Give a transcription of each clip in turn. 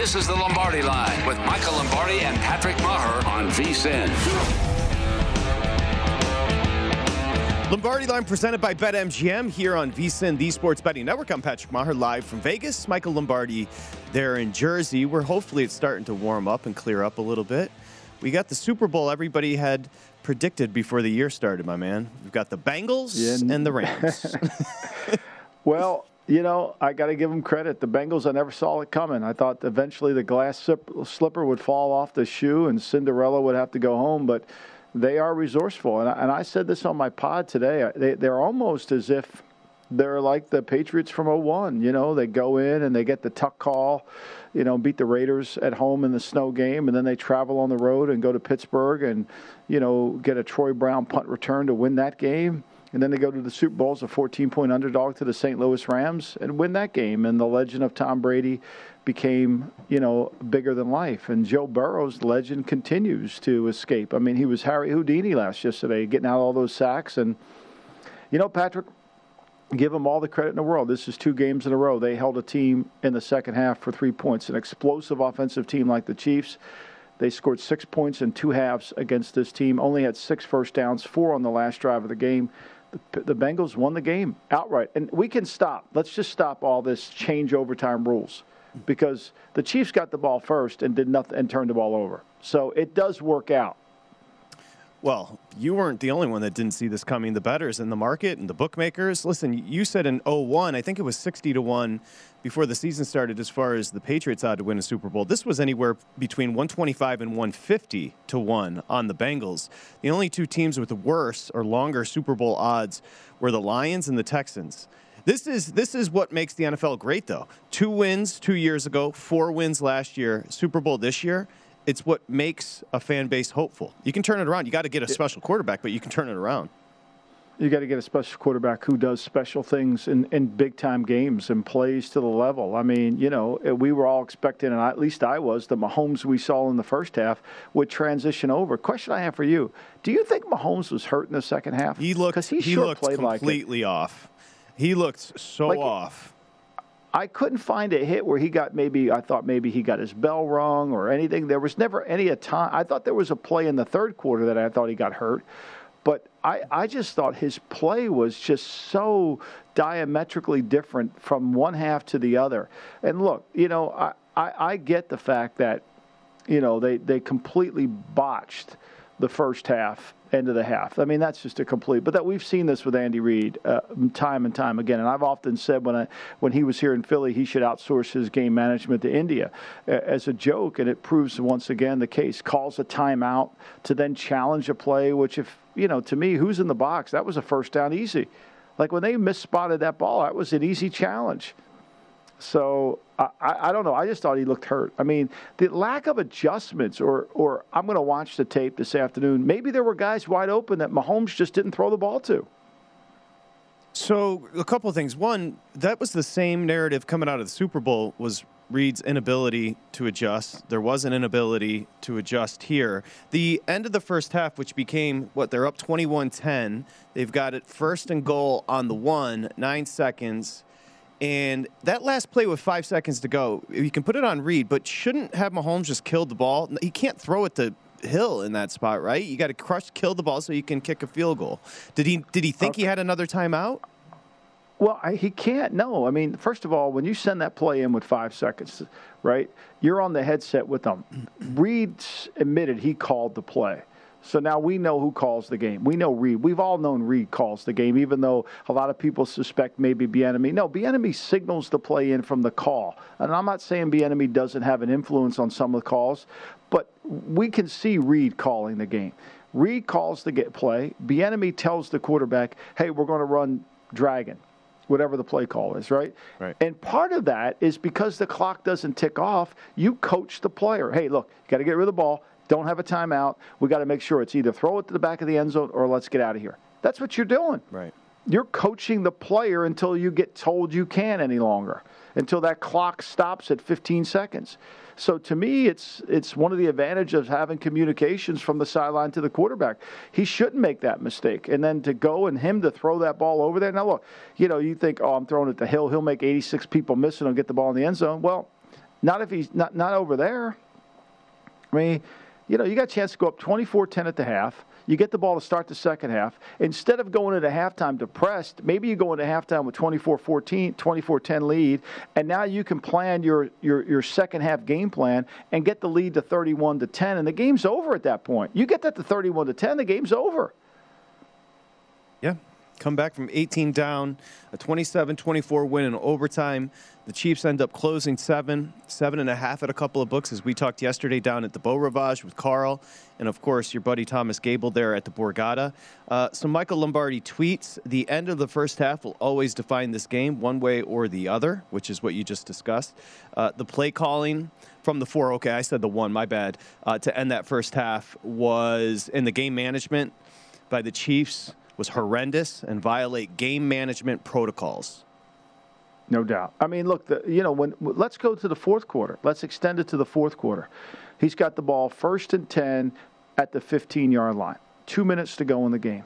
This is the Lombardi Line with Michael Lombardi and Patrick Maher on VSIN. Lombardi Line presented by BetMGM here on VSIN, the Sports Betting Network. I'm Patrick Maher live from Vegas. Michael Lombardi there in Jersey, where hopefully it's starting to warm up and clear up a little bit. We got the Super Bowl everybody had predicted before the year started, my man. We've got the Bengals Yeah. and the Rams. Well, you know, I got to give them credit. The Bengals, I never saw it coming. I thought eventually the glass slipper would fall off the shoe and Cinderella would have to go home, but they are resourceful. And I, and I said this on my pod today. They, they're almost as if they're like the Patriots from 01. You know, they go in and they get the tuck call, you know, beat the Raiders at home in the snow game, and then they travel on the road and go to Pittsburgh and, you know, get a Troy Brown punt return to win that game. And then they go to the Super Bowl as a 14 point underdog to the St. Louis Rams and win that game. And the legend of Tom Brady became, you know, bigger than life. And Joe Burrow's legend continues to escape. I mean, he was Harry Houdini last yesterday, getting out all those sacks. And, you know, Patrick, give them all the credit in the world. This is two games in a row. They held a team in the second half for three points. An explosive offensive team like the Chiefs. They scored six points in two halves against this team. Only had six first downs, four on the last drive of the game. The, Bengals won the game outright. And we can stop. Let's just stop all this change overtime rules because the Chiefs got the ball first and did nothing and turned the ball over. So it does work out. Well, you weren't the only one that didn't see this coming. The betters in the market and the bookmakers. Listen, you said in 01, I think it was 60 to 1 before the season started as far as the Patriots had to win a Super Bowl. This was anywhere between 125 and 150 to 1 on the Bengals. The only two teams with the worse or longer Super Bowl odds were the Lions and the Texans. This is this is what makes the NFL great though. Two wins 2 years ago, four wins last year, Super Bowl this year. It's what makes a fan base hopeful. You can turn it around. You got to get a special quarterback, but you can turn it around. You got to get a special quarterback who does special things in, in big time games and plays to the level. I mean, you know, eh, we were all expecting, and at least I was, the Mahomes we saw in the first half would transition over. Question I have for you: Do you think Mahomes was hurt in the second half? He looked because he, he sure looked played like completely off. He looked so Like- off. I couldn't find a hit where he got maybe I thought maybe he got his bell rung or anything. There was never any a time. I thought there was a play in the third quarter that I thought he got hurt, but I I just thought his play was just so diametrically different from one half to the other. And look, you know, I I, I get the fact that you know they they completely botched the first half end of the half. I mean, that's just a complete. But that we've seen this with Andy Reid uh, time and time again. And I've often said when I when he was here in Philly, he should outsource his game management to India uh, as a joke, and it proves once again the case. Calls a timeout to then challenge a play, which if you know to me, who's in the box? That was a first down easy. Like when they misspotted that ball, that was an easy challenge. So I, I don't know. I just thought he looked hurt. I mean, the lack of adjustments, or or I'm going to watch the tape this afternoon. Maybe there were guys wide open that Mahomes just didn't throw the ball to. So a couple of things. One, that was the same narrative coming out of the Super Bowl was Reid's inability to adjust. There was an inability to adjust here. The end of the first half, which became what they're up 21-10. They've got it first and goal on the one, nine seconds. And that last play with five seconds to go, you can put it on Reid, but shouldn't have Mahomes just killed the ball. He can't throw it to Hill in that spot, right? You got to crush, kill the ball so you can kick a field goal. Did he? Did he think he had another timeout? Well, I, he can't. No, I mean, first of all, when you send that play in with five seconds, right? You're on the headset with them. Reid admitted he called the play. So now we know who calls the game. We know Reid. We've all known Reid calls the game, even though a lot of people suspect maybe Bieniemy. No, Bieniemy signals the play in from the call. And I'm not saying Bieniemy doesn't have an influence on some of the calls, but we can see Reid calling the game. Reid calls the get play. Bieniemy tells the quarterback, "Hey, we're going to run dragon." Whatever the play call is, right? Right. And part of that is because the clock doesn't tick off, you coach the player. Hey, look, you got to get rid of the ball don't have a timeout. We got to make sure it's either throw it to the back of the end zone or let's get out of here. That's what you're doing. Right. You're coaching the player until you get told you can any longer, until that clock stops at 15 seconds. So to me, it's it's one of the advantages of having communications from the sideline to the quarterback. He shouldn't make that mistake, and then to go and him to throw that ball over there. Now look, you know, you think, oh, I'm throwing it to Hill. He'll make 86 people miss and he'll get the ball in the end zone. Well, not if he's not not over there. I mean, you know, you got a chance to go up 24 10 at the half. You get the ball to start the second half. Instead of going into halftime depressed, maybe you go into halftime with 24 14, 24 10 lead, and now you can plan your, your, your second half game plan and get the lead to 31 to 10, and the game's over at that point. You get that to 31 to 10, the game's over. Yeah. Come back from 18 down, a 27 24 win in overtime. The Chiefs end up closing seven, seven and a half at a couple of books, as we talked yesterday down at the Beau Rivage with Carl, and of course your buddy Thomas Gable there at the Borgata. Uh, so Michael Lombardi tweets: "The end of the first half will always define this game, one way or the other," which is what you just discussed. Uh, the play calling from the four. Okay, I said the one. My bad. Uh, to end that first half was in the game management by the Chiefs was horrendous and violate game management protocols. No doubt. I mean, look, the, you know, when let's go to the fourth quarter. Let's extend it to the fourth quarter. He's got the ball first and 10 at the 15 yard line. Two minutes to go in the game.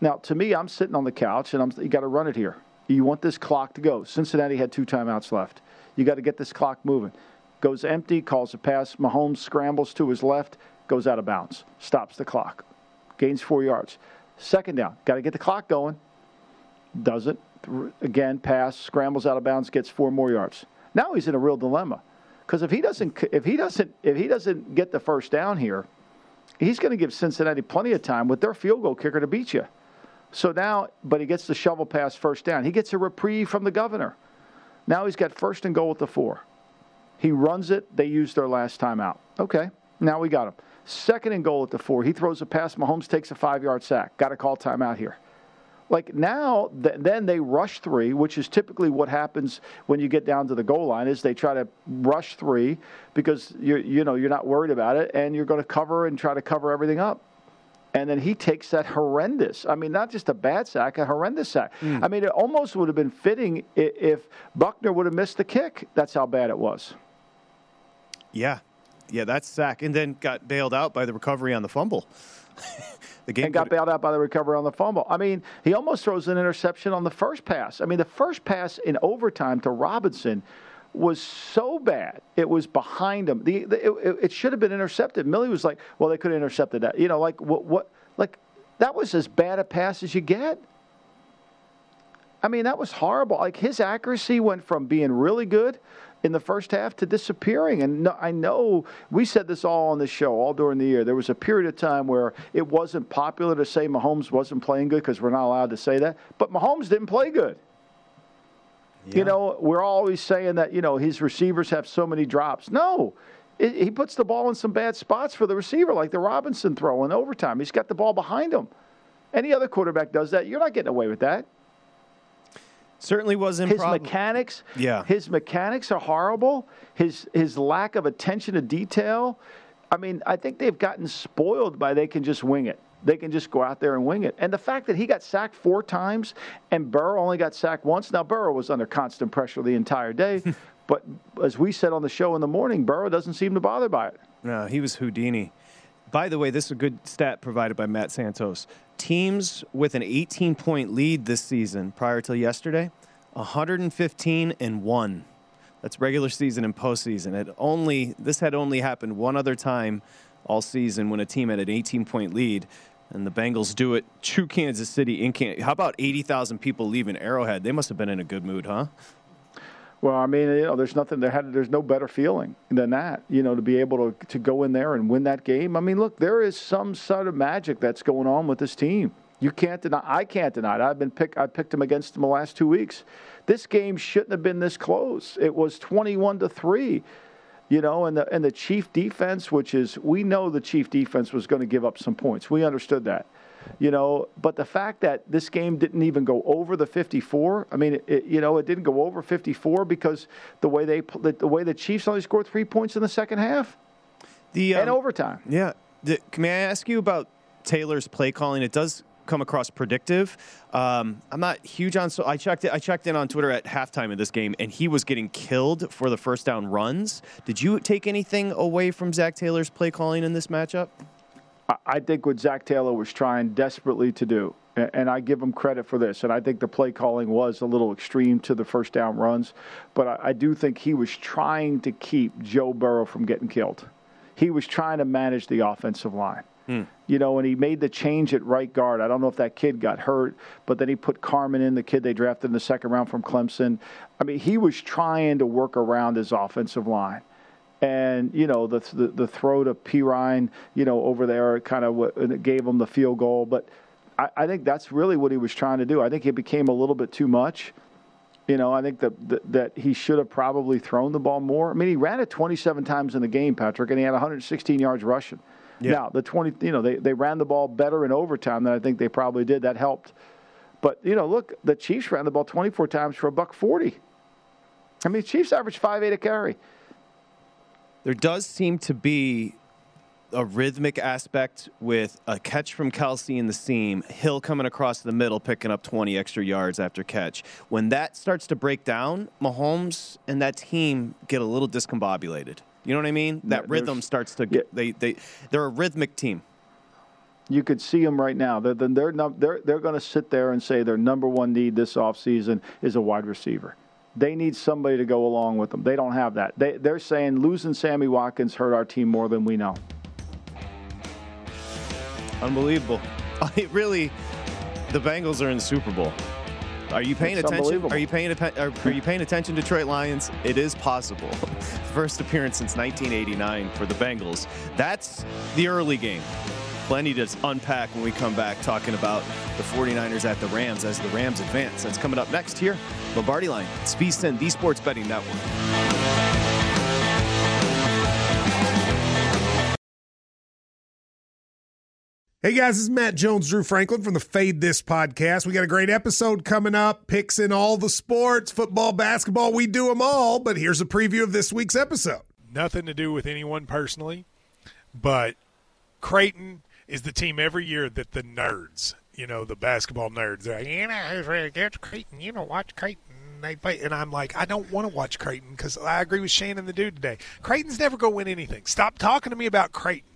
Now, to me, I'm sitting on the couch and I'm, you got to run it here. You want this clock to go. Cincinnati had two timeouts left. You got to get this clock moving. Goes empty, calls a pass. Mahomes scrambles to his left, goes out of bounds, stops the clock, gains four yards. Second down, got to get the clock going. Doesn't again, pass, scrambles out of bounds, gets four more yards. Now he's in a real dilemma because if he doesn't, if he doesn't, if he doesn't get the first down here, he's going to give Cincinnati plenty of time with their field goal kicker to beat you. So now, but he gets the shovel pass first down. He gets a reprieve from the governor. Now he's got first and goal at the four. He runs it. They use their last timeout. Okay, now we got him. Second and goal at the four. He throws a pass. Mahomes takes a five yard sack. Got to call timeout here. Like now, th- then they rush three, which is typically what happens when you get down to the goal line. Is they try to rush three because you're you know you're not worried about it, and you're going to cover and try to cover everything up. And then he takes that horrendous, I mean, not just a bad sack, a horrendous sack. Mm. I mean, it almost would have been fitting if Buckner would have missed the kick. That's how bad it was. Yeah. Yeah, that's sack. And then got bailed out by the recovery on the fumble. the game and got bailed out by the recovery on the fumble. I mean, he almost throws an interception on the first pass. I mean, the first pass in overtime to Robinson was so bad. It was behind him. The, the it, it, should have been intercepted. Millie was like, "Well, they could have intercepted that." You know, like what? What? Like that was as bad a pass as you get. I mean, that was horrible. Like his accuracy went from being really good in the first half to disappearing. And no, I know we said this all on the show, all during the year. There was a period of time where it wasn't popular to say Mahomes wasn't playing good because we're not allowed to say that. But Mahomes didn't play good. Yeah. You know, we're always saying that, you know, his receivers have so many drops. No. It, he puts the ball in some bad spots for the receiver, like the Robinson throw in overtime. He's got the ball behind him. Any other quarterback does that. You're not getting away with that. Certainly wasn't his mechanics. Yeah, his mechanics are horrible. His his lack of attention to detail. I mean, I think they've gotten spoiled by they can just wing it. They can just go out there and wing it. And the fact that he got sacked four times and Burrow only got sacked once. Now Burrow was under constant pressure the entire day, but as we said on the show in the morning, Burrow doesn't seem to bother by it. No, he was Houdini. By the way, this is a good stat provided by Matt Santos teams with an 18 point lead this season prior to yesterday 115 and 1 that's regular season and postseason it only this had only happened one other time all season when a team had an 18 point lead and the Bengals do it to Kansas City in Kansas. How about 80,000 people leaving Arrowhead? They must have been in a good mood, huh? Well, I mean, you know, there's nothing. There had, there's no better feeling than that. You know, to be able to to go in there and win that game. I mean, look, there is some sort of magic that's going on with this team. You can't deny. I can't deny it. I've been pick. I picked them against them the last two weeks. This game shouldn't have been this close. It was 21 to three. You know, and the and the Chief defense, which is we know the Chief defense was going to give up some points. We understood that you know. But the fact that this game didn't even go over the 54, I mean, it, you know, it didn't go over 54 because the way they the way the Chiefs only scored three points in the second half, the um, and overtime. Yeah, the, may I ask you about Taylor's play calling? It does come across predictive. Um, I'm not huge on so I checked it, I checked in on Twitter at halftime of this game and he was getting killed for the first down runs. Did you take anything away from Zac Taylor's play calling in this matchup? I think what Zac Taylor was trying desperately to do, and I give him credit for this, and I think the play calling was a little extreme to the first down runs, but I do think he was trying to keep Joe Burrow from getting killed. He was trying to manage the offensive line. Hmm. You know, and he made the change at right guard. I don't know if that kid got hurt, but then he put Carman in, the kid they drafted in the second round from Clemson. I mean, he was trying to work around his offensive line and you know the the, the throw to Perine, you know, over there kind of gave him the field goal. But I, I, think that's really what he was trying to do. I think it became a little bit too much. You know, I think that, that, that he should have probably thrown the ball more. I mean, he ran it 27 times in the game, Patrick, and he had 116 yards rushing. Yeah. Now the 20, you know, they they ran the ball better in overtime than I think they probably did. That helped. But you know, look, the Chiefs ran the ball 24 times for a buck 40. I mean, Chiefs averaged five eight a carry there does seem to be a rhythmic aspect with a catch from Kelce in the seam, Hill coming across the middle, picking up 20 extra yards after catch. When that starts to break down, Mahomes and that team get a little discombobulated. You know what I mean? That yeah, rhythm starts to get, they, they, they're a rhythmic team. You could see them right now. They're, they're, they're, they're going to sit there and say their number one need this offseason is a wide receiver. They need somebody to go along with them. They don't have that. They, they're saying losing Sammy Watkins hurt our team more than we know. Unbelievable. It really, the Bengals are in the Super Bowl. Are you paying it's attention? Are you paying are, are you paying attention, Detroit Lions? It is possible. First appearance since 1989 for the Bengals. That's the early game plenty to unpack when we come back talking about the 49ers at the Rams as the Rams advance. That's coming up next here. Lombardi Line, VSIN, the Sports Betting Network. Hey guys, this is Matt Jones, Drew Franklin from the Fade This podcast. We got a great episode coming up, picks in all the sports, football, basketball, we do them all. But here's a preview of this week's episode. Nothing to do with anyone personally, but Creighton is the team every year that the nerds, you know, the basketball nerds, they're like, you know, get Creighton, you know, watch Creighton. They play, and I'm like, I don't want to watch Creighton because I agree with Shannon the dude today. Creighton's never going to win anything. Stop talking to me about Creighton.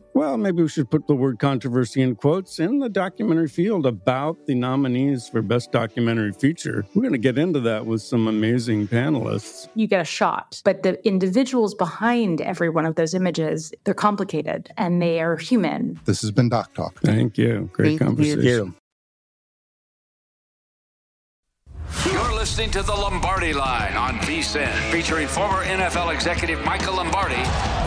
Well, maybe we should put the word controversy in quotes in the documentary field about the nominees for Best Documentary Feature. We're going to get into that with some amazing panelists. You get a shot, but the individuals behind every one of those images, they're complicated and they are human. This has been Doc Talk. Thank you. Great Thank conversation. You. You're listening to the Lombardi Line on VSIN, featuring former NFL executive Michael Lombardi Now,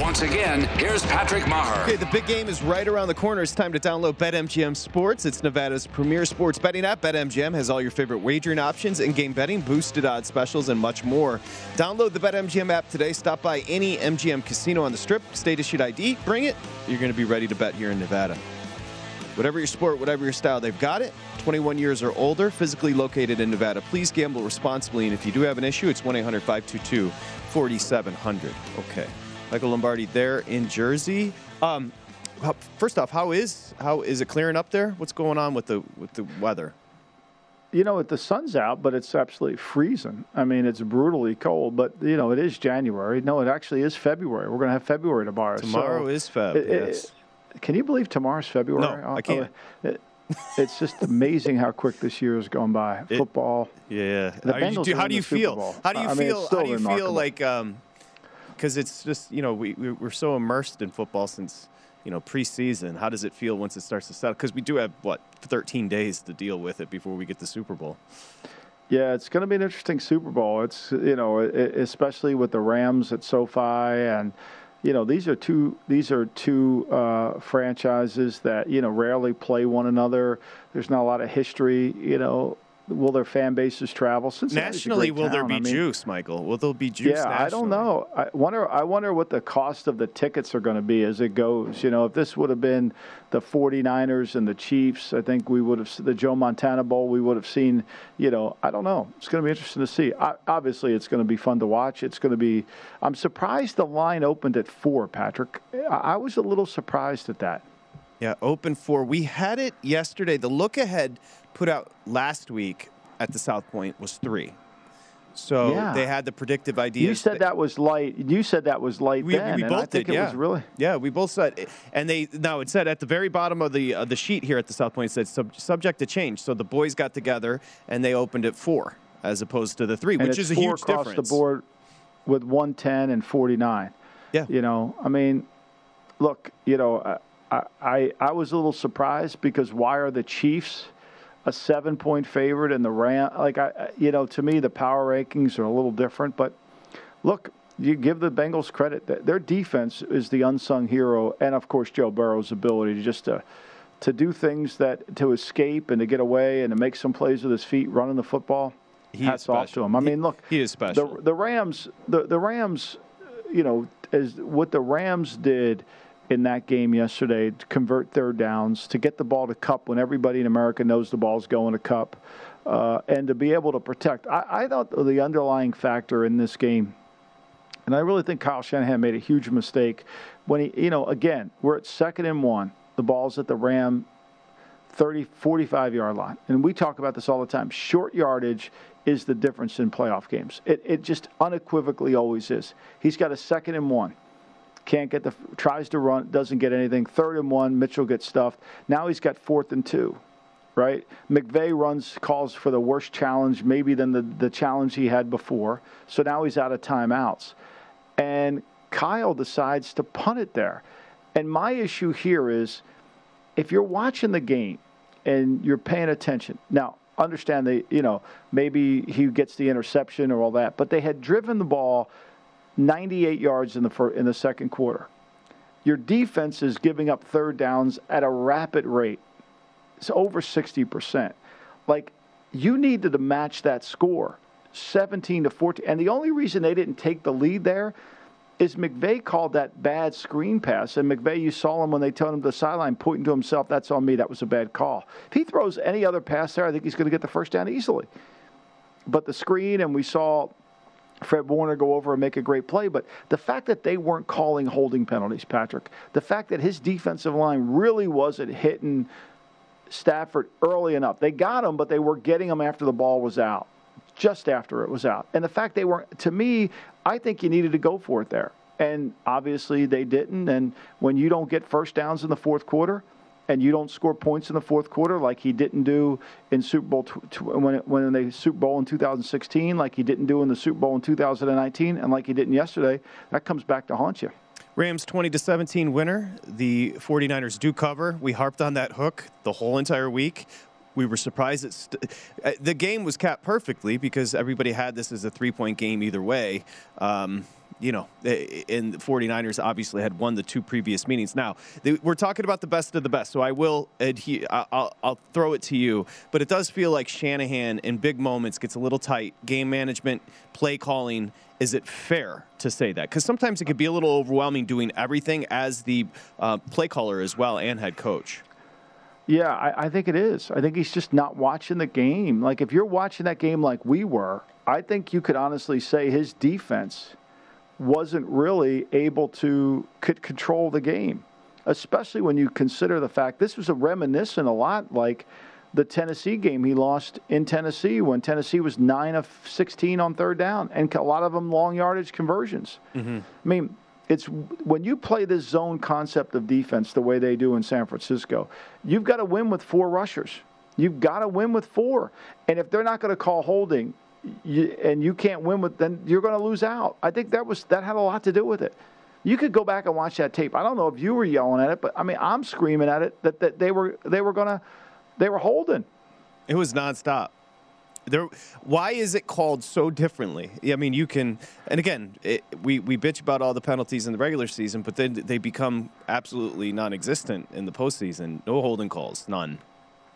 once again, here's Patrick Maher. Okay, the big game is right around the corner. It's time to download BetMGM Sports. It's Nevada's premier sports betting app. BetMGM has all your favorite wagering options, in-game betting, boosted odds specials, and much more. Download the BetMGM app today. Stop by any MGM casino on the Strip. State issued ID. Bring it. You're going to be ready to bet here in Nevada. Whatever your sport, whatever your style, they've got it. 21 years or older, physically located in Nevada. Please gamble responsibly, and if you do have an issue, it's 1 800 522 4700. Okay. Michael Lombardi there in Jersey. Um, first off, how is how is it clearing up there? What's going on with the with the weather? You know, the sun's out, but it's absolutely freezing. I mean, it's brutally cold. But you know, it is January. No, it actually is February. We're going to have February tomorrow. Tomorrow so is Feb. It, yes. It, can you believe tomorrow's February? No, I can't. It, it's just amazing how quick this year has gone by. It, Football. Yeah. The Bengals you, are how do you feel? How do you I feel? how do you remarkable. feel like? Um, because it's just you know we we- we're so immersed in football since you know preseason. How does it feel once it starts to settle? Because we do have what 13 days to deal with it before we get the Super Bowl. Yeah, it's going to be an interesting Super Bowl. It's you know, especially with the Rams at SoFi, and you know these are two these are two uh, franchises that you know rarely play one another. There's not a lot of history. You know, will their fan bases travel? Cincinnati's Nationally, will there be I mean, juice, Michael? Will there be juice? yeah, I don't know. I wonder. I wonder what the cost of the tickets are going to be as it goes. You know, if this would have been the 49ers and the Chiefs, I think we would have the Joe Montana Bowl. We would have seen. You know, I don't know. It's going to be interesting to see. I, obviously, it's going to be fun to watch. It's going to be. I'm surprised the line opened at four, Patrick. I, I was a little surprised at that. Yeah, open four. We had it yesterday. The look ahead put out last week at the South Point was three. So Yeah. they had the predictive ideas. You said that was light. You said that was light we, then, we both I think did. it yeah, was really. Yeah, we both said, and they now it said at the very bottom of the uh, the sheet here at the South Point it said sub, subject to change. So the boys got together and they opened at four as opposed to the three, and which is a huge across difference. the board with 110 and 49. Yeah. You know, I mean, look, you know, I, I, I was a little surprised because why are the Chiefs a seven point favorite and the Ram? Like, I, you know, to me, the power rankings are a little different. But look, you give the Bengals credit. Their defense is the unsung hero. And, of course, Joe Burrow's ability to just to, to do things that to escape and to get away and to make some plays with his feet running the football. He Hats off to him. I mean, look, he is special. The, the Rams, the, the Rams, you know, as what the Rams did in that game yesterday to convert third downs, to get the ball to Kupp when everybody in America knows the ball's going to Kupp, uh, and to be able to protect. I, I thought the underlying factor in this game, and I really think Kyle Shanahan made a huge mistake when he, you know, again, we're at second and one. The ball's at the Ram 30, 45 yard line. And we talk about this all the time. Short yardage is the difference in playoff games. It, it just unequivocally always is. He's got a second and one. Can't get the, tries to run, doesn't get anything. Third and one, Mitchell gets stuffed. Now he's got fourth and two, right? McVay runs, calls for the worst challenge maybe than the, the challenge he had before. So now he's out of timeouts. And Kyle decides to punt it there. And my issue here is if you're watching the game and you're paying attention, now understand that you know maybe he gets the interception or all that, but they had driven the ball 98 yards in the fir- in the second quarter. Your defense is giving up third downs at a rapid rate. It's over 60%. Like you needed to match that score, 17 to 14. And the only reason they didn't take the lead there is McVay called that bad screen pass. And McVay, you saw him when they told him to the sideline, pointing to himself, that's on me, that was a bad call. If he throws any other pass there, I think he's going to get the first down easily. But the screen, and we saw Fred Warner go over and make a great play. But the fact that they weren't calling holding penalties, Patrick, the fact that his defensive line really wasn't hitting Stafford early enough. They got him, but they were getting him after the ball was out, just after it was out. And the fact they weren't, to me, I think you needed to go for it there. And obviously they didn't. And when you don't get first downs in the fourth quarter, and you don't score points in the fourth quarter like he didn't do in Super Bowl tw- tw- when when they Super Bowl in 2016, like he didn't do in the Super Bowl in 2019, and like he didn't yesterday, that comes back to haunt you. Rams 20 to 17 winner. The 49ers do cover. We harped on that hook the whole entire week. We were surprised that st- uh, the game was capped perfectly because everybody had this as a three point game either way. Um, you know, and the 49ers obviously had won the two previous meetings. Now, they, we're talking about the best of the best, so I will adhere, I'll, I'll throw it to you. But it does feel like Shanahan in big moments gets a little tight. Game management, play calling. Is it fair to say that? Because sometimes it could be a little overwhelming doing everything as the uh, play caller as well and head coach. Yeah, I, I, think it is. I think he's just not watching the game. Like if you're watching that game like we were, I think you could honestly say his defense wasn't really able to could control the game, especially when you consider the fact this was a reminiscent a lot like the Tennessee game he lost in Tennessee when Tennessee was nine of 16 on third down and a lot of them long yardage conversions. Mm-hmm. I mean it's when you play this zone concept of defense the way they do in San Francisco, you've got to win with four rushers. You've got to win with four. And if they're not going to call holding, you, and you can't win with, then you're going to lose out. I think that was that had a lot to do with it. You could go back and watch that tape. I don't know if you were yelling at it, but I mean, I'm screaming at it that, that they were they were going to they were holding. It was nonstop. There, why is it called so differently? I mean, you can, and again, it, we we bitch about all the penalties in the regular season, but then they become absolutely non-existent in the postseason. No holding calls, none.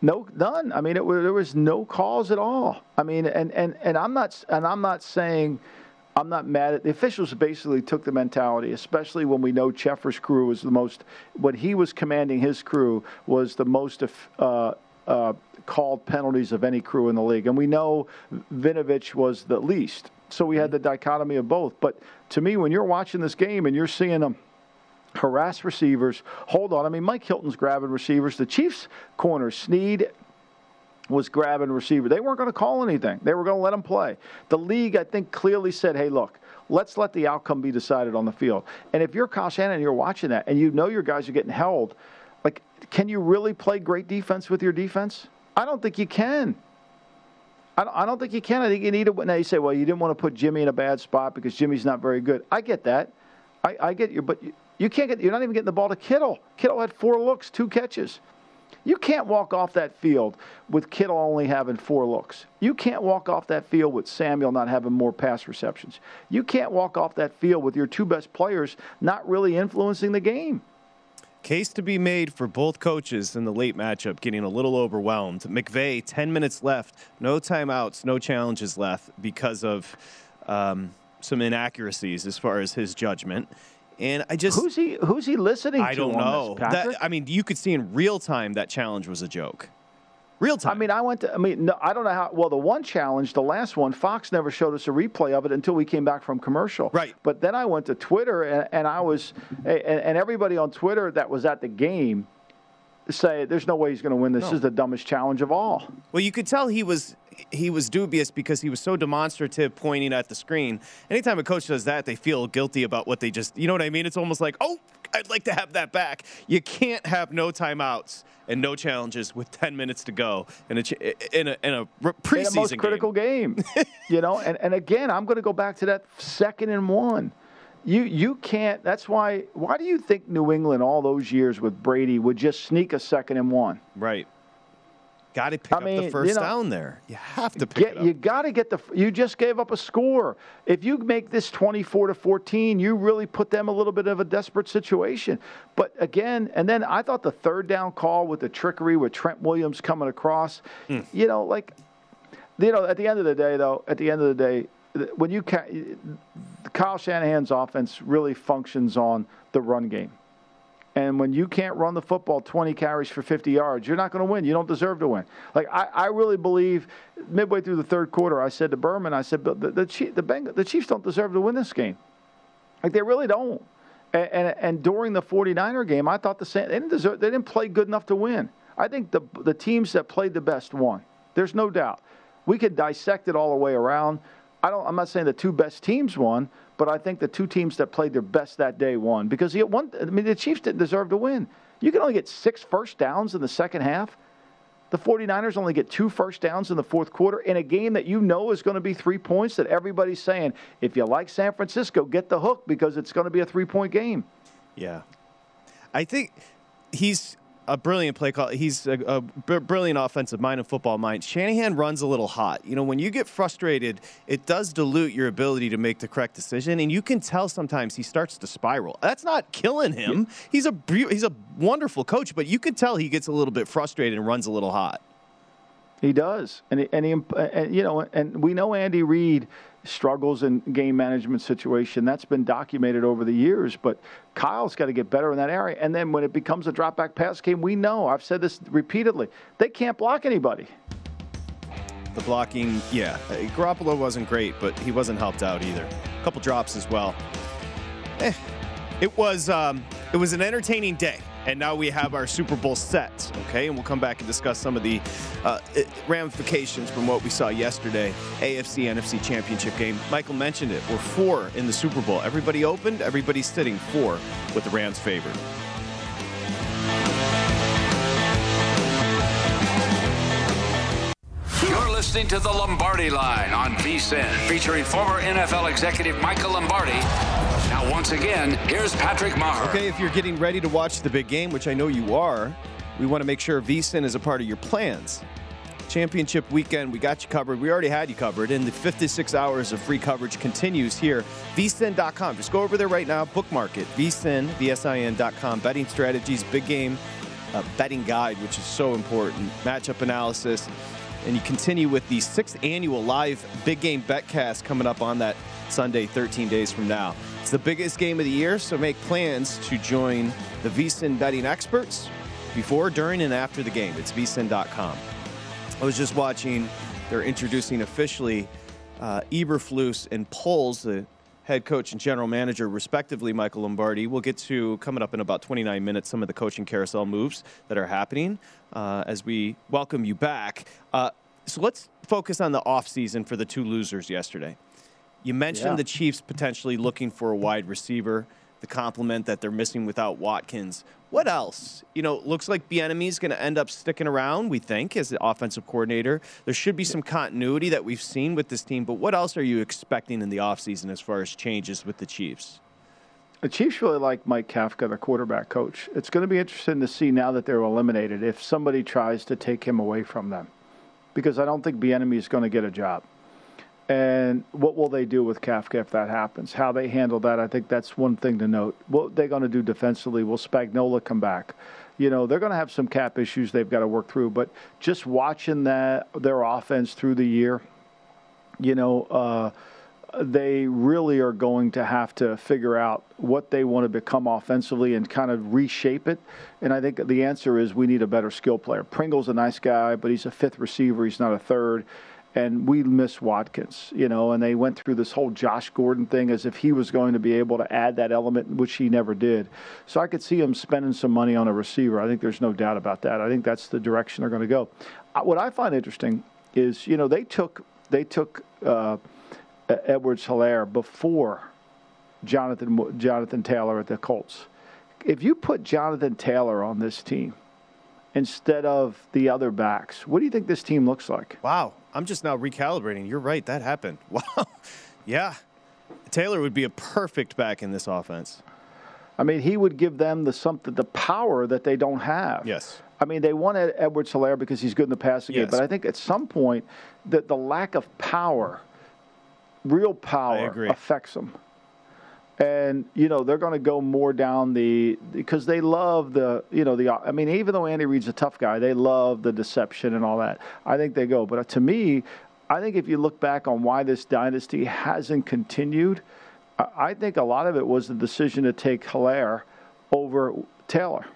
No, none. I mean, it, there was no calls at all. I mean, and, and, and I'm not and I'm not saying I'm not mad at the officials. Basically, took the mentality, especially when we know Schefter's crew was the most. When he was commanding his crew was the most. Uh, uh, called penalties of any crew in the league. And we know Vinovich was the least. So we had the dichotomy of both. But to me, when you're watching this game and you're seeing them harass receivers, hold on. I mean, Mike Hilton's grabbing receivers. The Chiefs' corner, Sneed, was grabbing receiver. They weren't going to call anything. They were going to let them play. The league, I think, clearly said, hey, look, let's let the outcome be decided on the field. And if you're Kyle Shanahan and you're watching that and you know your guys are getting held, like, can you really play great defense with your defense? I don't think you can. I don't, I don't think you can. I think you need to. Now you say, well, you didn't want to put Jimmy in a bad spot because Jimmy's not very good. I get that. I, I get you, but you, can't get. You're not even getting the ball to Kittle. Kittle had four looks, two catches. You can't walk off that field with Kittle only having four looks. You can't walk off that field with Samuel not having more pass receptions. You can't walk off that field with your two best players not really influencing the game. Case to be made for both coaches in the late matchup getting a little overwhelmed. McVay, 10 minutes left, no timeouts, no challenges left because of um, some inaccuracies as far as his judgment. And I just who's he who's he listening I to? I don't know. This, that, I mean, you could see in real time that challenge was a joke. Real time. I mean, I went to. I mean, no, I don't know how. Well, the one challenge, the last one, Fox never showed us a replay of it until we came back from commercial. Right. But then I went to Twitter, and, and I was, and, and everybody on Twitter that was at the game say there's no way he's going to win this. No. This is the dumbest challenge of all. Well, you could tell he was he was dubious because he was so demonstrative pointing at the screen. Anytime a coach does that, they feel guilty about what they just, you know what I mean? It's almost like, "Oh, I'd like to have that back." You can't have no timeouts and no challenges with 10 minutes to go in a in a, in a preseason in a most critical game. game you know, and and again, I'm going to go back to that second and one you you can't. That's why. Why do you think New England all those years with Brady would just sneak a second and one? Right. Got to pick I mean, up the first you know, down there. You have to pick get, it up. You got to get the. You just gave up a score. If you make this twenty-four to fourteen, you really put them a little bit of a desperate situation. But again, and then I thought the third down call with the trickery with Trent Williams coming across. Mm. You know, like, you know, at the end of the day, though, at the end of the day, when you Kyle Shanahan's offense really functions on the run game. And when you can't run the football 20 carries for 50 yards, you're not going to win. You don't deserve to win. Like I, I really believe midway through the third quarter, I said to Berman, I said, the the, the, the, Bengals, the Chiefs don't deserve to win this game. Like they really don't. And, and, and during the 49er game, I thought the same. They didn't deserve. They didn't play good enough to win. I think the the teams that played the best won. There's no doubt. We could dissect it all the way around. I don't. I'm not saying the two best teams won, but I think the two teams that played their best that day won because the one. I mean, the Chiefs didn't deserve to win. You can only get six first downs in the second half. The 49ers only get two first downs in the fourth quarter in a game that you know is going to be three points. That everybody's saying, if you like San Francisco, get the hook because it's going to be a three point game. Yeah, I think he's a brilliant play call. He's a, a brilliant offensive mind and football mind. Shanahan runs a little hot. You know, when you get frustrated, it does dilute your ability to make the correct decision, and you can tell sometimes he starts to spiral. That's not killing him. He's a he's a wonderful coach, but you can tell he gets a little bit frustrated and runs a little hot. He does, and he, and, he, and you know, and we know Andy Reid struggles in game management situation. That's been documented over the years, but Kyle's got to get better in that area. And then when it becomes a drop back pass game, we know, I've said this repeatedly, they can't block anybody. The blocking, yeah. Garoppolo wasn't great, but he wasn't helped out either. A couple drops as well. Eh, it was um, it was an entertaining day. And now we have our Super Bowl set, okay? And we'll come back and discuss some of the uh, ramifications from what we saw yesterday, AFC NFC Championship game. Michael mentioned it. We're four in the Super Bowl. Everybody opened, everybody's sitting four with the Rams favored. You're listening to the Lombardi Line on VSIN, featuring former NFL executive Michael Lombardi now, once again, here's Patrick Maher. Okay, if you're getting ready to watch the big game, which I know you are, we want to make sure VSIN is a part of your plans. Championship weekend, we got you covered. We already had you covered, and the 56 hours of free coverage continues here. VSIN.com. Just go over there right now, bookmark it. VSIN, VSIN.com. Betting strategies, big game uh, betting guide, which is so important. Matchup analysis. And you continue with the sixth annual live big game betcast coming up on that Sunday, 13 days from now. It's the biggest game of the year, so make plans to join the VSIN betting experts before, during, and after the game. It's vsin.com. I was just watching, they're introducing officially uh, Eberflus and Poles, the head coach and general manager, respectively, Michael Lombardi. We'll get to, coming up in about 29 minutes, some of the coaching carousel moves that are happening uh, as we welcome you back. Uh, so let's focus on the offseason for the two losers yesterday. You mentioned yeah. the Chiefs potentially looking for a wide receiver, the complement that they're missing without Watkins. What else? You know, looks like Bieniemy is going to end up sticking around. We think as the offensive coordinator, there should be some continuity that we've seen with this team. But what else are you expecting in the offseason as far as changes with the Chiefs? The Chiefs really like Mike Kafka, the quarterback coach. It's going to be interesting to see now that they're eliminated if somebody tries to take him away from them, because I don't think Bieniemy is going to get a job. And what will they do with Kafka if that happens? How they handle that, I think that's one thing to note. What they're going to do defensively? Will Spagnuolo come back? You know, they're going to have some cap issues they've got to work through. But just watching that their offense through the year, you know, uh, they really are going to have to figure out what they want to become offensively and kind of reshape it. And I think the answer is we need a better skill player. Pringle's a nice guy, but he's a fifth receiver. He's not a third and we miss Watkins, you know, and they went through this whole Josh Gordon thing as if he was going to be able to add that element, which he never did. So I could see him spending some money on a receiver. I think there's no doubt about that. I think that's the direction they're going to go. What I find interesting is, you know, they took they took uh, Edwards-Helaire before Jonathan Jonathan Taylor at the Colts. If you put Jonathan Taylor on this team instead of the other backs, what do you think this team looks like? Wow. I'm just now recalibrating. You're right. That happened. Wow. yeah. Taylor would be a perfect back in this offense. I mean, he would give them the something, the power that they don't have. Yes. I mean, they wanted Edwards-Helaire because he's good in the passing yes. game, but I think at some point that the lack of power, real power, affects them and you know they're going to go more down the because they love the you know the I mean even though Andy Reid's a tough guy, they love the deception and all that. I think they go, but uh, to me, I think if you look back on why this dynasty hasn't continued, I think a lot of it was the decision to take Helaire over Taylor.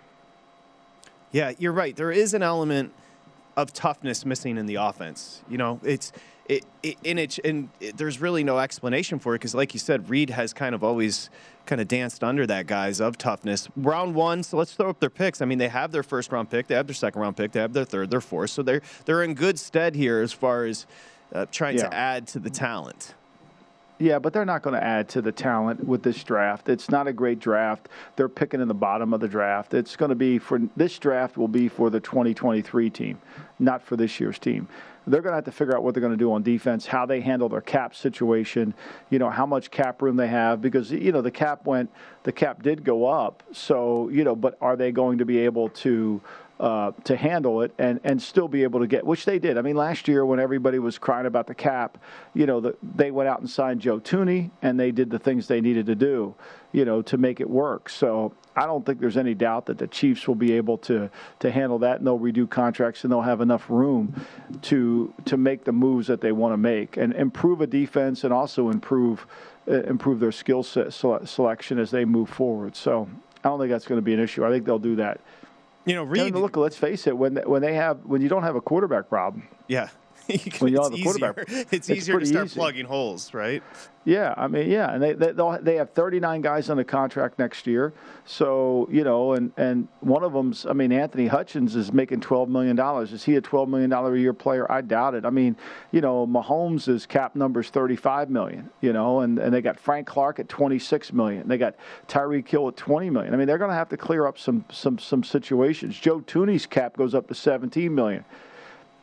Yeah, you're right. There is an element of toughness missing in the offense. You know, it's it, it, and it, and it, there's really no explanation for it because, like you said, Reid has kind of always kind of danced under that guise of toughness. Round one, so let's throw up their picks. I mean, they have their first round pick, they have their second round pick, they have their third, their fourth, so they're they're in good stead here as far as uh, trying yeah. to add to the talent. Yeah, but they're not going to add to the talent with this draft. It's not a great draft. They're picking in the bottom of the draft. It's going to be for this draft will be for the 2023 team, not for this year's team. They're going to have to figure out what they're going to do on defense, how they handle their cap situation, you know, how much cap room they have because you know the cap went the cap did go up. So, you know, but are they going to be able to uh, to handle it and, and still be able to get, which they did. I mean, last year when everybody was crying about the cap, you know, the, they went out and signed Joe Thuney and they did the things they needed to do, you know, to make it work. So I don't think there's any doubt that the Chiefs will be able to to handle that and they'll redo contracts and they'll have enough room to to make the moves that they want to make and improve a defense and also improve uh, improve their skill set selection as they move forward. So I don't think that's going to be an issue. I think they'll do that. You know, Reid. look, let's face it. When when they have when you don't have a quarterback problem. Yeah. when you it's have a quarterback, easier. it's, it's easier to start easy. plugging holes, right? Yeah, I mean, yeah, and they they they have 39 guys on the contract next year. So you know, and and one of them's, I mean, Anthony Hitchens is making 12 million dollars. Is he a 12 million dollar a year player? I doubt it. I mean, you know, Mahomes' cap number is 35 million. You know, and and they got Frank Clark at 26 million. They got Tyreek Hill at 20 million. I mean, they're going to have to clear up some some some situations. Joe Thuney's cap goes up to 17 million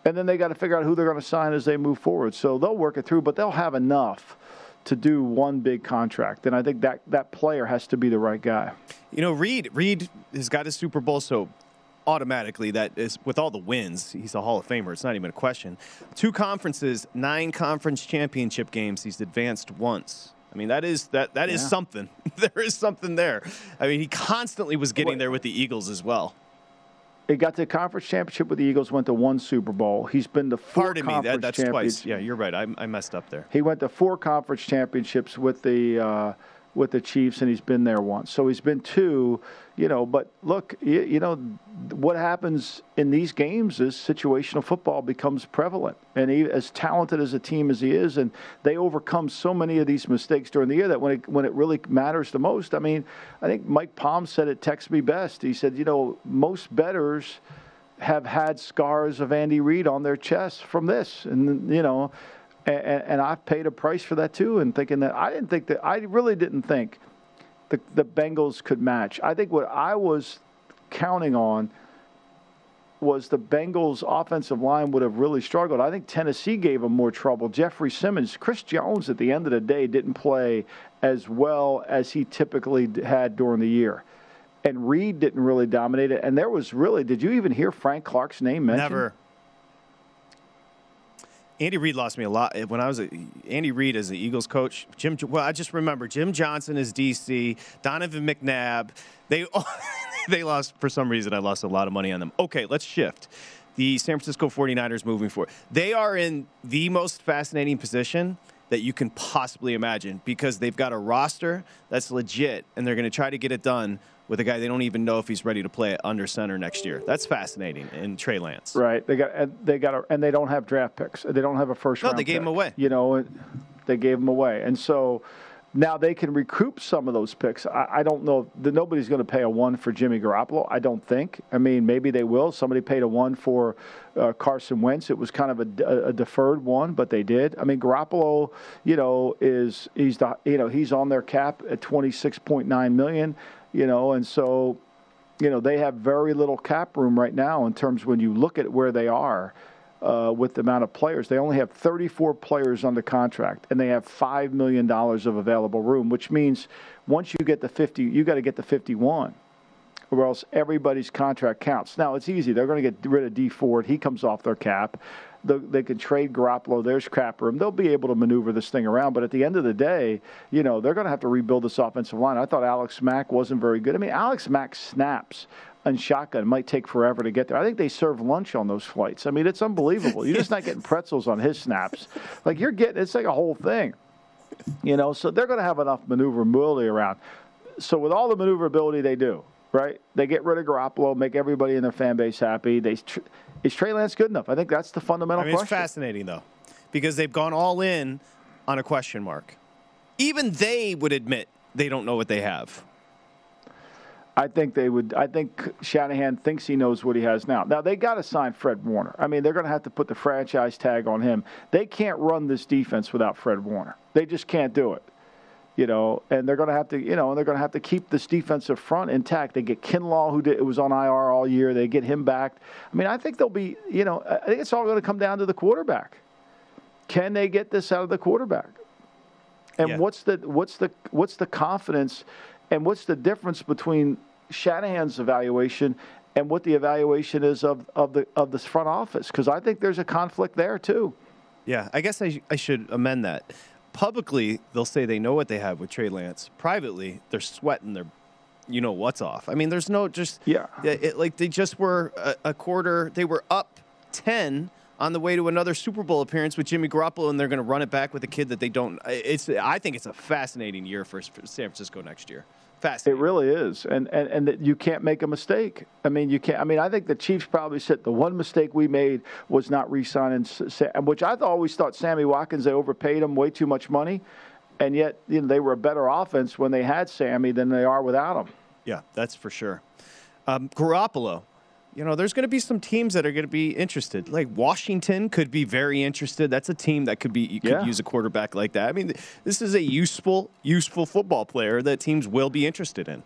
and then they got to figure out who they're going to sign as they move forward. So they'll work it through, but they'll have enough to do one big contract. And I think that that player has to be the right guy. You know, Reid Reid has got his Super Bowl, so automatically that is with all the wins, he's a Hall of Famer. It's not even a question. Two conferences, nine conference championship games. He's advanced once. I mean, that is that that yeah. is something. there is something there. I mean, he constantly was getting there with the Eagles as well. He got to the conference championship with the Eagles, went to one Super Bowl. He's been to four Pardon conference me, that, that's twice. Yeah, you're right. I, I, messed up there. He went to four conference championships with the uh, with the Chiefs, and he's been there once. So he's been two, you know. But look, you, you, know, what happens in these games is situational football becomes prevalent. And he, as talented as a team as he is, and they overcome so many of these mistakes during the year that when it, when it really matters the most, I mean, I think Mike Palm said it text me best. He said, you know, most betters have had scars of Andy Reid on their chest from this. And, you know, and, and I've paid a price for that too. And thinking that I didn't think that I really didn't think the the Bengals could match. I think what I was counting on was the Bengals' offensive line would have really struggled. I think Tennessee gave them more trouble. Jeffrey Simmons, Chris Jones, at the end of the day, didn't play as well as he typically had during the year. And Reed didn't really dominate it. And there was really, did you even hear Frank Clark's name mentioned? Never. Andy Reid lost me a lot eh, when I was a, Andy Reid as the Eagles coach. Jim, well, I just remember Jim Johnson as DC, Donovan McNabb. They they lost for some reason. I lost a lot of money on them. Okay, let's shift. The San Francisco 49ers moving forward. They are in the most fascinating position that you can possibly imagine because they've got a roster that's legit and they're going to try to get it done with a guy they don't even know if he's ready to play under center next year. That's fascinating in Trey Lance. Right. They got and they got a, and they don't have draft picks. They don't have a first no, round. they gave pick, him away. You know, they gave him away, and so. Now they can recoup some of those picks. I, I don't know. That nobody's going to pay a one for Jimmy Garoppolo. I don't think. I mean, maybe they will. Somebody paid a one for uh, Carson Wentz. It was kind of a, a, deferred one, but they did. I mean, Garoppolo, you know, is he's the you know he's on their cap at twenty six point nine million you know, and so, you know, they have very little cap room right now in terms when you look at where they are uh, with the amount of players. They only have 34 players under contract, and they have five million dollars of available room, which means once you get the 50, you got to get the 51 or else everybody's contract counts. Now it's easy; they're going to get rid of Dee Ford. He comes off their cap the, they can trade Garoppolo. There's crap room. They'll be able to maneuver this thing around. But at the end of the day, you know, they're going to have to rebuild this offensive line. I thought Alex Mack wasn't very good. I mean, Alex Mack snaps and shotgun might take forever to get there. I think they serve lunch on those flights. I mean, it's unbelievable. You're just not getting pretzels on his snaps. Like you're getting, it's like a whole thing. You know, so they're going to have enough maneuverability around. So with all the maneuverability they do, right? They get rid of Garoppolo, make everybody in their fan base happy. They is Trey Lance good enough? I think that's the fundamental I mean, question. It's fascinating, though, because they've gone all in on a question mark. Even they would admit they don't know what they have. I think they would. I think Shanahan thinks he knows what he has now. Now they got to sign Fred Warner. I mean, they're going to have to put the franchise tag on him. They can't run this defense without Fred Warner. They just can't do it. you know, and they're going to have to, you know, and they're going to have to keep this defensive front intact. They get Kinlaw, who did, was on IR all year. They get him back. I mean, I think they'll be, you know, I think it's all going to come down to the quarterback. Can they get this out of the quarterback? And yeah. what's the what's the what's the confidence, and what's the difference between Shanahan's evaluation and what the evaluation is of of the of this front office? Because I think there's a conflict there too. Yeah, I guess I, I should amend that publicly they'll say they know what they have with Trey Lance. Privately, they're sweating their you know what's off. I mean, there's no just yeah. It, like they just were a, a, quarter. They were up ten on the way to another Super Bowl appearance with Jimmy Garoppolo, and they're going to run it back with a kid that they don't. It's. I think it's a fascinating year for San Francisco next year. Fascinating. It really is, and and and that you can't make a mistake. I mean, you can't. I mean, I think the Chiefs probably said the one mistake we made was not re-signing, Sam, which I always thought Sammy Watkins. They overpaid him way too much money, and yet you know they were a better offense when they had Sammy than they are without him. Yeah, that's for sure. Um, Garoppolo, you know, there's going to be some teams that are going to be interested. Like Washington could be very interested. That's a team that could be you could yeah. use a quarterback like that. I mean, this is a useful, useful football player that teams will be interested in.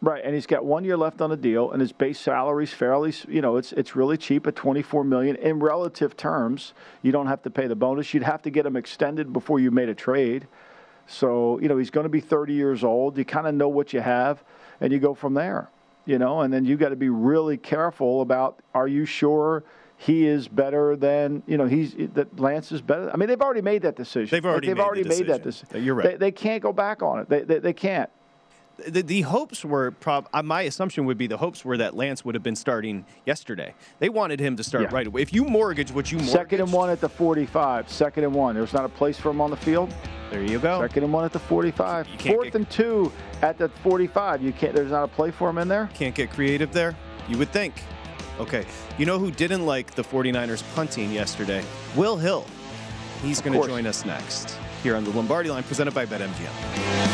Right, and he's got one year left on the deal, and his base salary is fairly, you know, it's it's really cheap at twenty four million in relative terms. You don't have to pay the bonus. You'd have to get him extended before you made a trade. So you know he's going to be thirty years old. You kind of know what you have, and you go from there you know, and then you got to be really careful about are you sure he is better than you know he's that Lance is better. I mean, they've already made that decision. They've already, they've made, already made that decision. You're right. They, they, can't go back on it. They they, they can't. The, the, hopes were prob- uh, my assumption would be the hopes were that Lance would have been starting yesterday. They wanted him to start yeah. right away. If you mortgage what you mortgage, second and one at the 45, second and one. There's not a place for him on the field. There you go. Second and one at the 45. Fourth get, and two at the 45. You can't. There's not a play for him in there. Can't get creative there. You would think. Okay. You know who didn't like the 49ers punting yesterday? Will Hill. He's going to join us next here on the Lombardi line presented by BetMGM.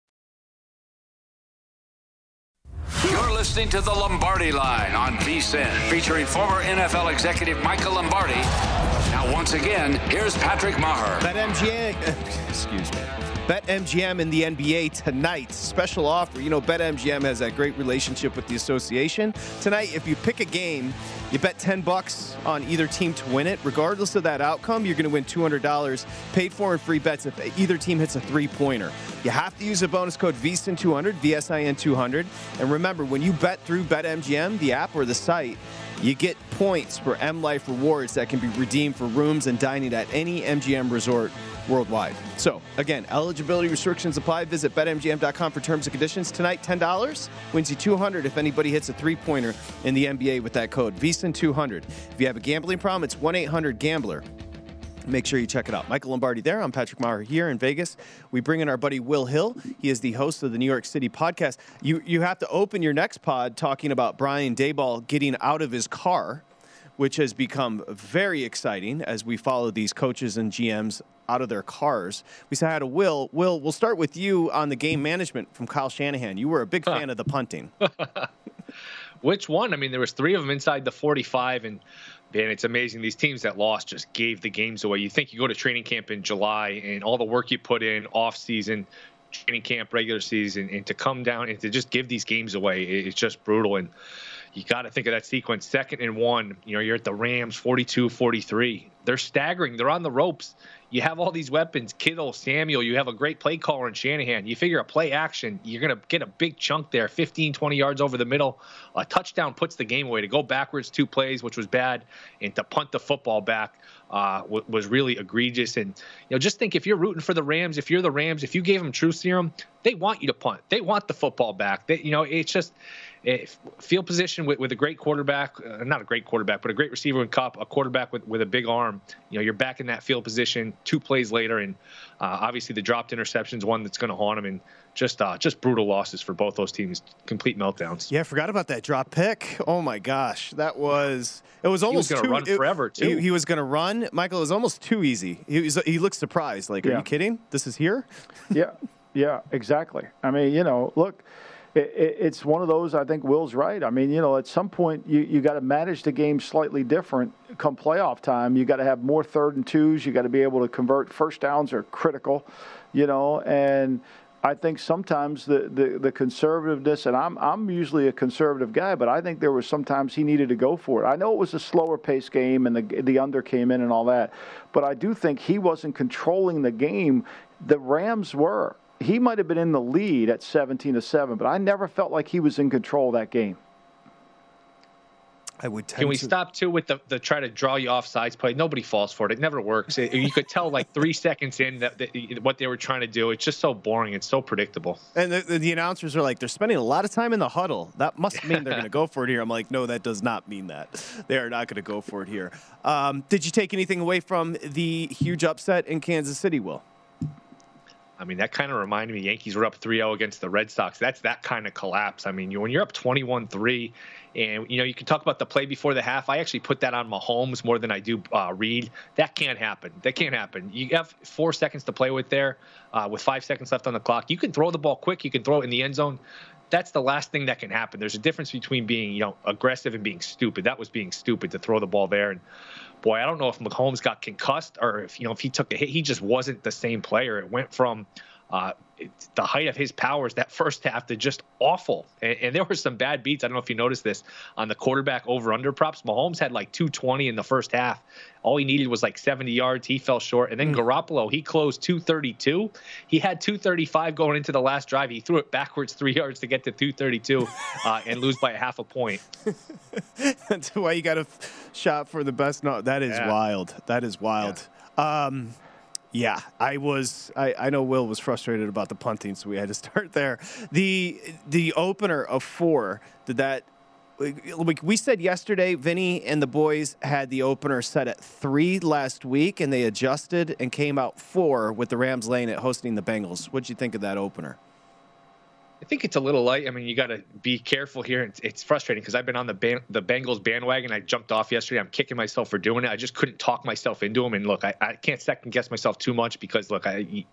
Listening to the Lombardi Line on VSIN, featuring former NFL executive Michael Lombardi. Now, once again, here's Patrick Meagher. BetMGM, excuse me. BetMGM in the NBA tonight. Special offer. You know, BetMGM has that great relationship with the association. Tonight, if you pick a game, you bet 10 bucks on either team to win it. Regardless of that outcome, you're going to win $200 paid for in free bets if either team hits a three pointer. You have to use a bonus code VSIN200, VSIN200. And remember, when you bet through BetMGM, the app or the site, you get points for M Life rewards that can be redeemed for rooms and dining at any MGM resort worldwide. So, again, eligibility restrictions apply. Visit betmgm.com for terms and conditions. Tonight, $10 wins you 200 if anybody hits a three pointer in the NBA with that code VSIN200. If you have a gambling problem, it's 1 800 Gambler. Make sure you check it out. Michael Lombardi there. I'm Patrick Meagher here in Vegas. We bring in our buddy Will Hill. He is the host of the New York City podcast. You you have to open your next pod talking about Brian Daboll getting out of his car, which has become very exciting as we follow these coaches and GMs out of their cars. We said hi to Will. Will, we'll start with you on the game management from Kyle Shanahan. You were a big fan of the punting. Which one? I mean, there was three of them inside the 45, and man, it's amazing. These teams that lost just gave the games away. You think you go to training camp in July and all the work you put in off season, training camp, regular season, and to come down and to just give these games away, it's just brutal. And you got to think of that sequence. Second and one, you know, you're at the Rams 42 43. They're staggering. They're on the ropes. You have all these weapons Kittle, Samuel. You have a great play caller in Shanahan. You figure a play action, you're going to get a big chunk there 15, 20 yards over the middle. A touchdown puts the game away. To go backwards two plays, which was bad, and to punt the football back uh, was really egregious. And, you know, just think if you're rooting for the Rams, if you're the Rams, if you gave them true serum, they want you to punt. They want the football back. They, you know, it's just field position with, with a great quarterback, uh, not a great quarterback, but a great receiver in Kupp, a quarterback with, with a big arm. You know, you're back in that field position two plays later, and uh, obviously the dropped interceptions, one that's going to haunt them, and just uh, just brutal losses for both those teams, complete meltdowns. Yeah, I forgot about that drop pick. Oh my gosh, that was it was almost going to run it, forever too. He, he was going to run, Michael. It was almost too easy. He was, he looked surprised. Like, are you kidding? This is here. yeah, yeah, exactly. I mean, you know, look, it, it, it's one of those. I think Will's right. I mean, you know, at some point you you got to manage the game slightly different. Come playoff time, you got to have more third and twos. You got to be able to convert. First downs are critical, you know, and. I think sometimes the, the, the conservativeness, and I'm I'm usually a conservative guy, but I think there was sometimes he needed to go for it. I know it was a slower pace game, and the the under came in and all that, but I do think he wasn't controlling the game. The Rams were. He might have been in the lead at 17 to seven, but I never felt like he was in control of that game. I would. Tell you. Can we stop too with the, the try to draw you off sides play? Nobody falls for it. It never works. It- you could tell like three seconds in that, that what they were trying to do. It's just so boring. It's so predictable. And the, the, the announcers are like, they're spending a lot of time in the huddle. That must mean they're going to go for it here. I'm like, no, that does not mean that. They are not going to go for it here. Um, did you take anything away from the huge upset in Kansas City, Will? I mean, that kind of reminded me. Yankees were up 3-0 against the Red Sox. That's that kind of collapse. I mean, you, when you're up 21-3, and you know you can talk about the play before the half. I actually put that on Mahomes more than I do uh, Reid. That can't happen. That can't happen. You have four seconds to play with there, uh, with five seconds left on the clock. You can throw the ball quick. You can throw it in the end zone. That's the last thing that can happen. There's a difference between being you know aggressive and being stupid. That was being stupid to throw the ball there and boy, I don't know if Mahomes got concussed or if you know if he took a hit. He just wasn't the same player. It went from uh, the height of his powers that first half to just awful. And, and there were some bad beats. I don't know if you noticed this on the quarterback over under props. Mahomes had like 220 in the first half. All he needed was like 70 yards. He fell short. And then Garoppolo, he closed 232. He had 235 going into the last drive. He threw it backwards three yards to get to 232 uh, and lose by a half a point. That's why you got a f- shot for the best. No, that is Yeah. wild. That is wild. Yeah. Um, yeah, I was. I, I know Will was frustrated about the punting, so we had to start there. The the opener of four. Did that? We, said yesterday, Vinny and the boys had the opener set at three last week, and they adjusted and came out four with the Rams laying it hosting the Bengals. What'd you think of that opener? I think it's a little light. I mean, you got to be careful here. It's, it's frustrating because I've been on the ban- the Bengals bandwagon. I jumped off yesterday. I'm kicking myself for doing it. I just couldn't talk myself into them. And look, I, I can't second guess myself too much because look, I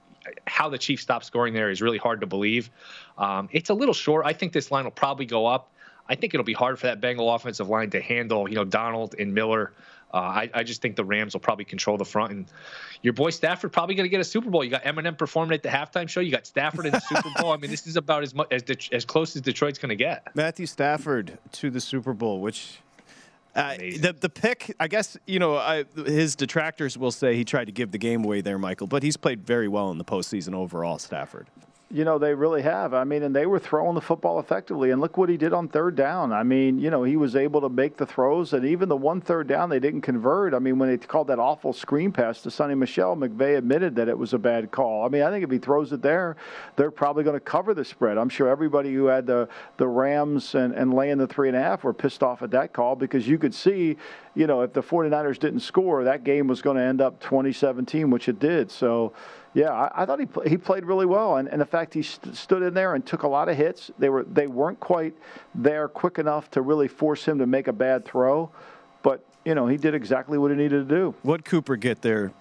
how the Chiefs stopped scoring there is really hard to believe. Um, it's a little short. I think this line will probably go up. I think it'll be hard for that Bengal offensive line to handle. You know, Donald and Miller. Uh, I, I just think the Rams will probably control the front, and your boy Stafford probably going to get a Super Bowl. You got Eminem performing at the halftime show. You got Stafford in the Super Bowl. I mean, this is about as much as Det- as close as Detroit's going to get. Matthew Stafford to the Super Bowl, which uh, the the pick, I guess you know, I, his detractors will say he tried to give the game away there, Michael. But he's played very well in the postseason overall, Stafford. You know, they really have. I mean, and they were throwing the football effectively. And look what he did on third down. I mean, you know, he was able to make the throws. And even the one third down they didn't convert. I mean, when they called that awful screen pass to Sony Michel, McVay admitted that it was a bad call. I mean, I think if he throws it there, they're probably going to cover the spread. I'm sure everybody who had the, the Rams and, and laying the three and a half were pissed off at that call because you could see, you know, if the 49ers didn't score, that game was going to end up 2017, which it did. So, yeah, I, I thought he he played really well, and, and the fact he st- stood in there and took a lot of hits. They were they weren't quite there quick enough to really force him to make a bad throw, but you know he did exactly what he needed to do. What Cooper get there?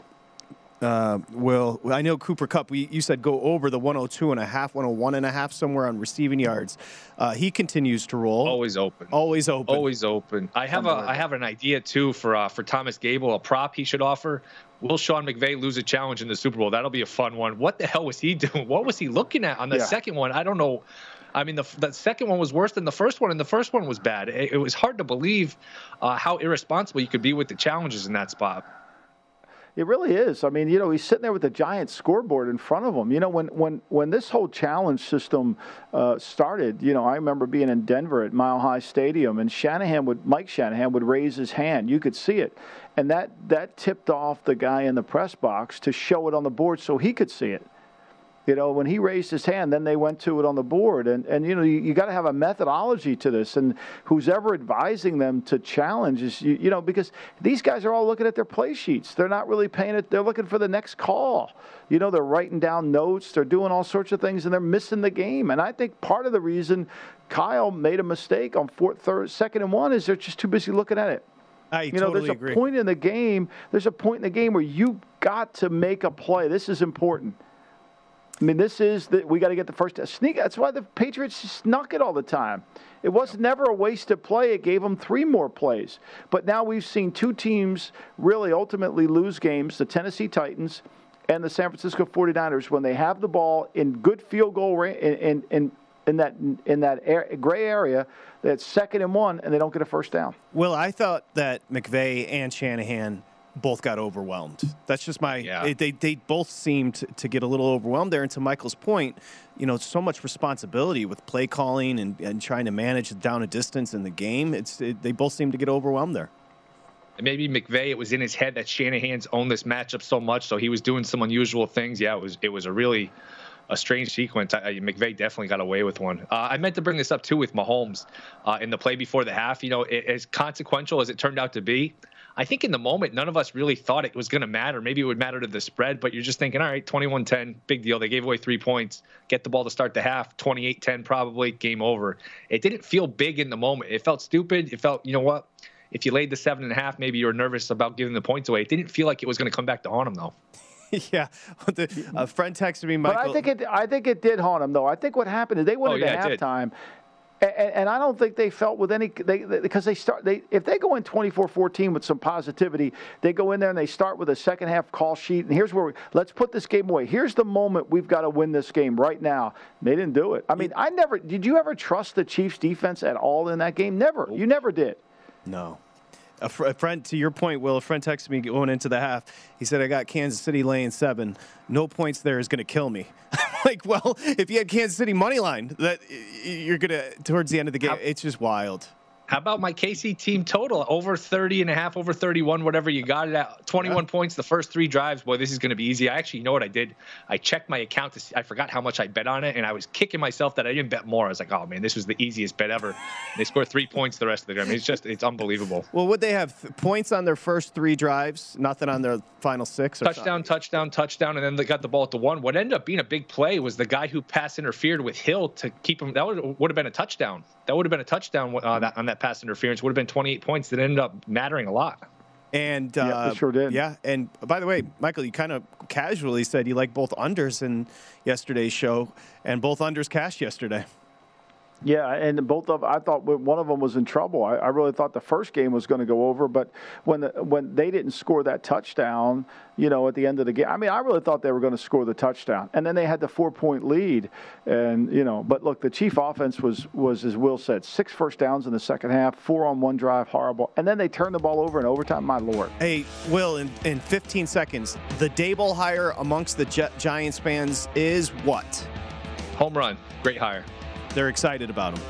Uh, Will I know Cooper Kupp. We, you said go over the 102 and a half, 101 and a half somewhere on receiving yards. Uh, he continues to roll. Always open. Always open. Always open. I have a I have an idea too for uh, for Thomas Gable, a prop he should offer. Will Sean McVay lose a challenge in the Super Bowl? That'll be a fun one. What the hell was he doing? What was he looking at on the Yeah. second one? I don't know. I mean, the, the second one was worse than the first one, and the first one was bad. It, it was hard to believe uh, how irresponsible you could be with the challenges in that spot. It really is. I mean, you know, he's sitting there with the giant scoreboard in front of him. You know, when when when this whole challenge system uh, started, you know, I remember being in Denver at Mile High Stadium, and Shanahan would Mike Shanahan would raise his hand. You could see it, and that that tipped off the guy in the press box to show it on the board so he could see it. You know, when he raised his hand, then they went to it on the board. And, and you know, you, you got to have a methodology to this. And who's ever advising them to challenge is, you, you know, because these guys are all looking at their play sheets. They're not really paying it. They're looking for the next call. You know, they're writing down notes. They're doing all sorts of things, and they're missing the game. And I think part of the reason Kyle made a mistake on fourth, third, second, and one is they're just too busy looking at it. I you know, totally there's a agree. point in the game. There's a point in the game where you got to make a play. This is important. I mean, this is that we got to get the first sneak. That's why the Patriots snuck it all the time. It was never a wasted play. It gave them three more plays. But now we've seen two teams really ultimately lose games: the Tennessee Titans and the San Francisco 49ers when they have the ball in good field goal in, in, in, in that in that air, gray area. That's second and one, and they don't get a first down. Well, I thought that McVay and Shanahan both got overwhelmed. That's just my. it- They they both seemed to get a little overwhelmed there. And to Michael's point, you know, so much responsibility with play calling and, and trying to manage down a distance in the game. It's it, they both seem to get overwhelmed there. And maybe McVay, it was in his head that Shanahan's owned this matchup so much, so he was doing some unusual things. Yeah, it was it was a really a strange sequence. I- McVay definitely got away with one. Uh, I meant to bring this up too with Mahomes uh, in the play before the half. You know, it, as consequential as it turned out to be, I think in the moment none of us really thought it was going to matter. Maybe it would matter to the spread, but you're just thinking, all right, 21-10, big deal. They gave away three points, get the ball to start the half, 28-10 probably, game over. It didn't feel big in the moment. It felt stupid. It felt, you know what? If you laid the seven and a half, maybe you were nervous about giving the points away. It didn't feel like it was going to come back to haunt them, though. yeah, the, a friend texted me, But I think it. I think it did haunt them, though. I think what happened is they went Oh, into yeah, it halftime, and, and I don't think they felt with any they because they start they if they go in 24-14 with some positivity, they go in there and they start with a second half call sheet. And here's where we let's put this game away. Here's the moment we've got to win this game right now. They didn't do it. I mean, I never did. You ever trust the Chiefs defense at all in that game? Never. You never did. No. A, fr- a friend, to your point, Will, a friend texted me going into the half. He said, I got Kansas City laying seven. No points there is going to kill me. like, well, if you had Kansas City money line, that you're going to, towards the end of the game, it's just wild. How about my KC team total? Over 30 and a half, over 31, whatever you got it at. 21 points the first three drives. Boy, this is going to be easy. I actually, you know what I did? I checked my account to see, I forgot how much I bet on it, and I was kicking myself that I didn't bet more. I was like, oh man, this was the easiest bet ever. they scored three points the rest of the game. I mean, it's just, it's unbelievable. Well, would they have th- points on their first three drives, nothing on their final six? Or Touchdown, touchdown, touchdown, and then they got the ball at the one. What ended up being a big play was the guy who pass interfered with Hill to keep him. That would, would have been a touchdown. That would have been a touchdown uh, that, on that pass interference. Would have been 28 points that ended up mattering a lot. And uh, they sure did. Yeah, and by the way, Michael, you kind of casually said you like both unders in yesterday's show, and both unders cashed yesterday. Yeah, and both of I thought one of them was in trouble. I, I really thought the first game was going to go over, but when the, when they didn't score that touchdown, you know, at the end of the game, I mean, I really thought they were going to score the touchdown, and then they had the four point lead, and you know, but look, the Chief offense was was as Will said, six first downs in the second half, four on one drive, horrible, and then they turned the ball over in overtime. My lord. Hey, Will, in, in 15 seconds, the Daboll hire amongst the Gi- Giants fans is what? Home run. Great hire. They're excited about him.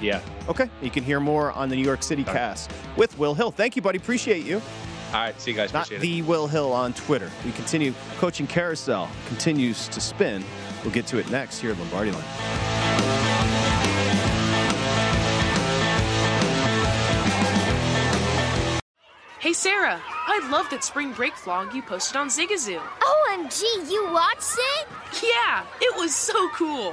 Yeah. Okay. You can hear more on the New York City cast with Will Hill. Thank you, buddy. Appreciate you. All right. See you guys. Not Appreciate the it. Will Hill on Twitter. We continue. Coaching Carousel continues to spin. We'll get to it next here at Lombardi Line. Hey Sarah, I love that spring break vlog you posted on Zigazoo. OMG, you watched it? Yeah, it was so cool.